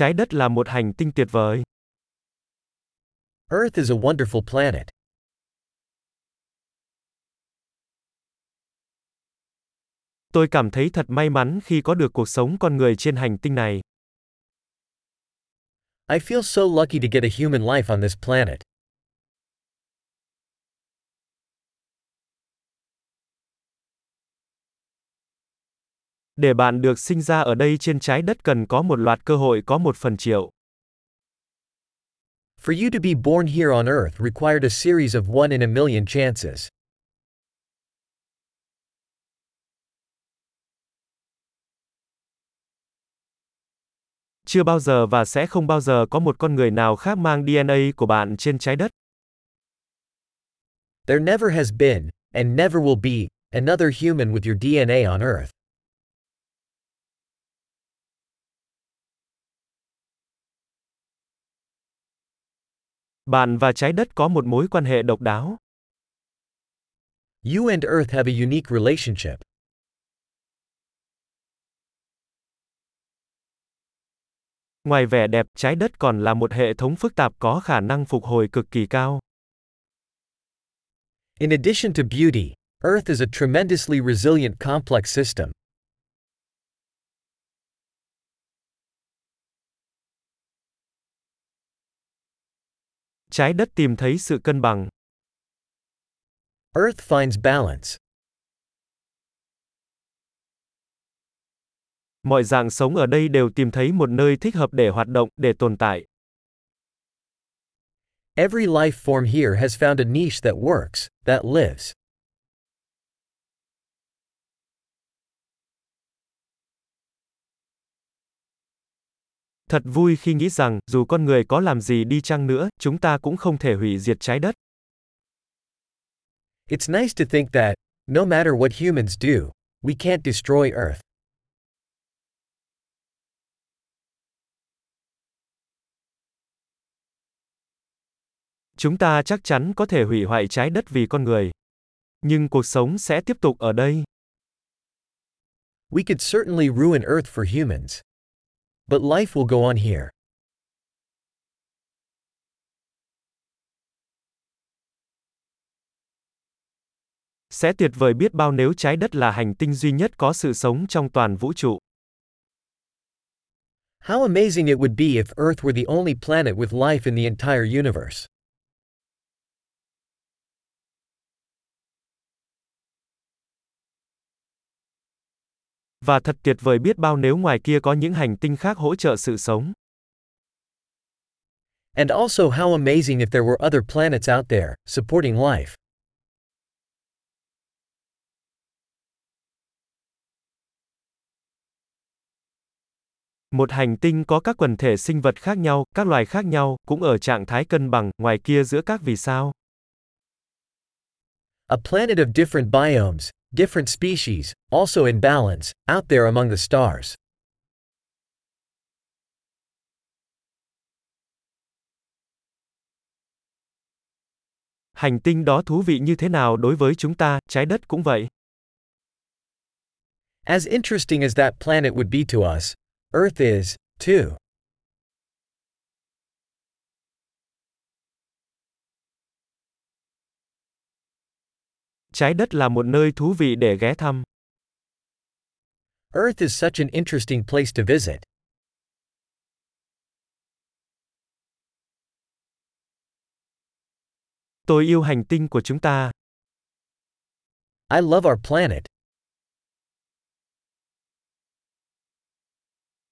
Trái đất là một hành tinh tuyệt vời. Earth is a wonderful planet. Tôi cảm thấy thật may mắn khi có được cuộc sống con người trên hành tinh này. I feel so lucky to get a human life on this planet. Để bạn được sinh ra ở đây trên trái đất cần có một loạt cơ hội có một phần triệu. For you to be born here on Earth required a series of one in a million chances. Chưa bao giờ và sẽ không bao giờ có một con người nào khác mang DNA của bạn trên trái đất. There never has been, and never will be, another human with your DNA on Earth. Bạn và trái đất có một mối quan hệ độc đáo. You and Earth have a unique relationship. Ngoài vẻ đẹp, trái đất còn là một hệ thống phức tạp có khả năng phục hồi cực kỳ cao. In addition to beauty, Earth is a tremendously resilient complex system. Trái đất tìm thấy sự cân bằng. Earth finds balance. Mọi dạng sống ở đây đều tìm thấy một nơi thích hợp để hoạt động, để tồn tại. Every life form here has found a niche that works, that lives. Thật vui khi nghĩ rằng, dù con người có làm gì đi chăng nữa, chúng ta cũng không thể hủy diệt trái đất. It's nice to think that, no matter what humans do, we can't destroy Earth. Chúng ta chắc chắn có thể hủy hoại trái đất vì con người. Nhưng cuộc sống sẽ tiếp tục ở đây. We could certainly ruin Earth for humans. But life will go on here. Sẽ tuyệt vời biết bao nếu trái đất là hành tinh duy nhất có sự sống trong toàn vũ trụ. How amazing it would be if Earth were the only planet with life in the entire universe. Và thật tuyệt vời biết bao nếu ngoài kia có những hành tinh khác hỗ trợ sự sống. And also how amazing if there were other planets out there, supporting life. Một hành tinh có các quần thể sinh vật khác nhau, các loài khác nhau, cũng ở trạng thái cân bằng, ngoài kia giữa các vì sao. A planet of different biomes, different species, also in balance, out there among the stars. Hành tinh đó thú vị như thế nào đối với chúng ta, trái đất cũng vậy. As interesting as that planet would be to us, Earth is, too. Trái đất là một nơi thú vị để ghé thăm. Earth is such an interesting place to visit. Tôi yêu hành tinh của chúng ta. I love our planet.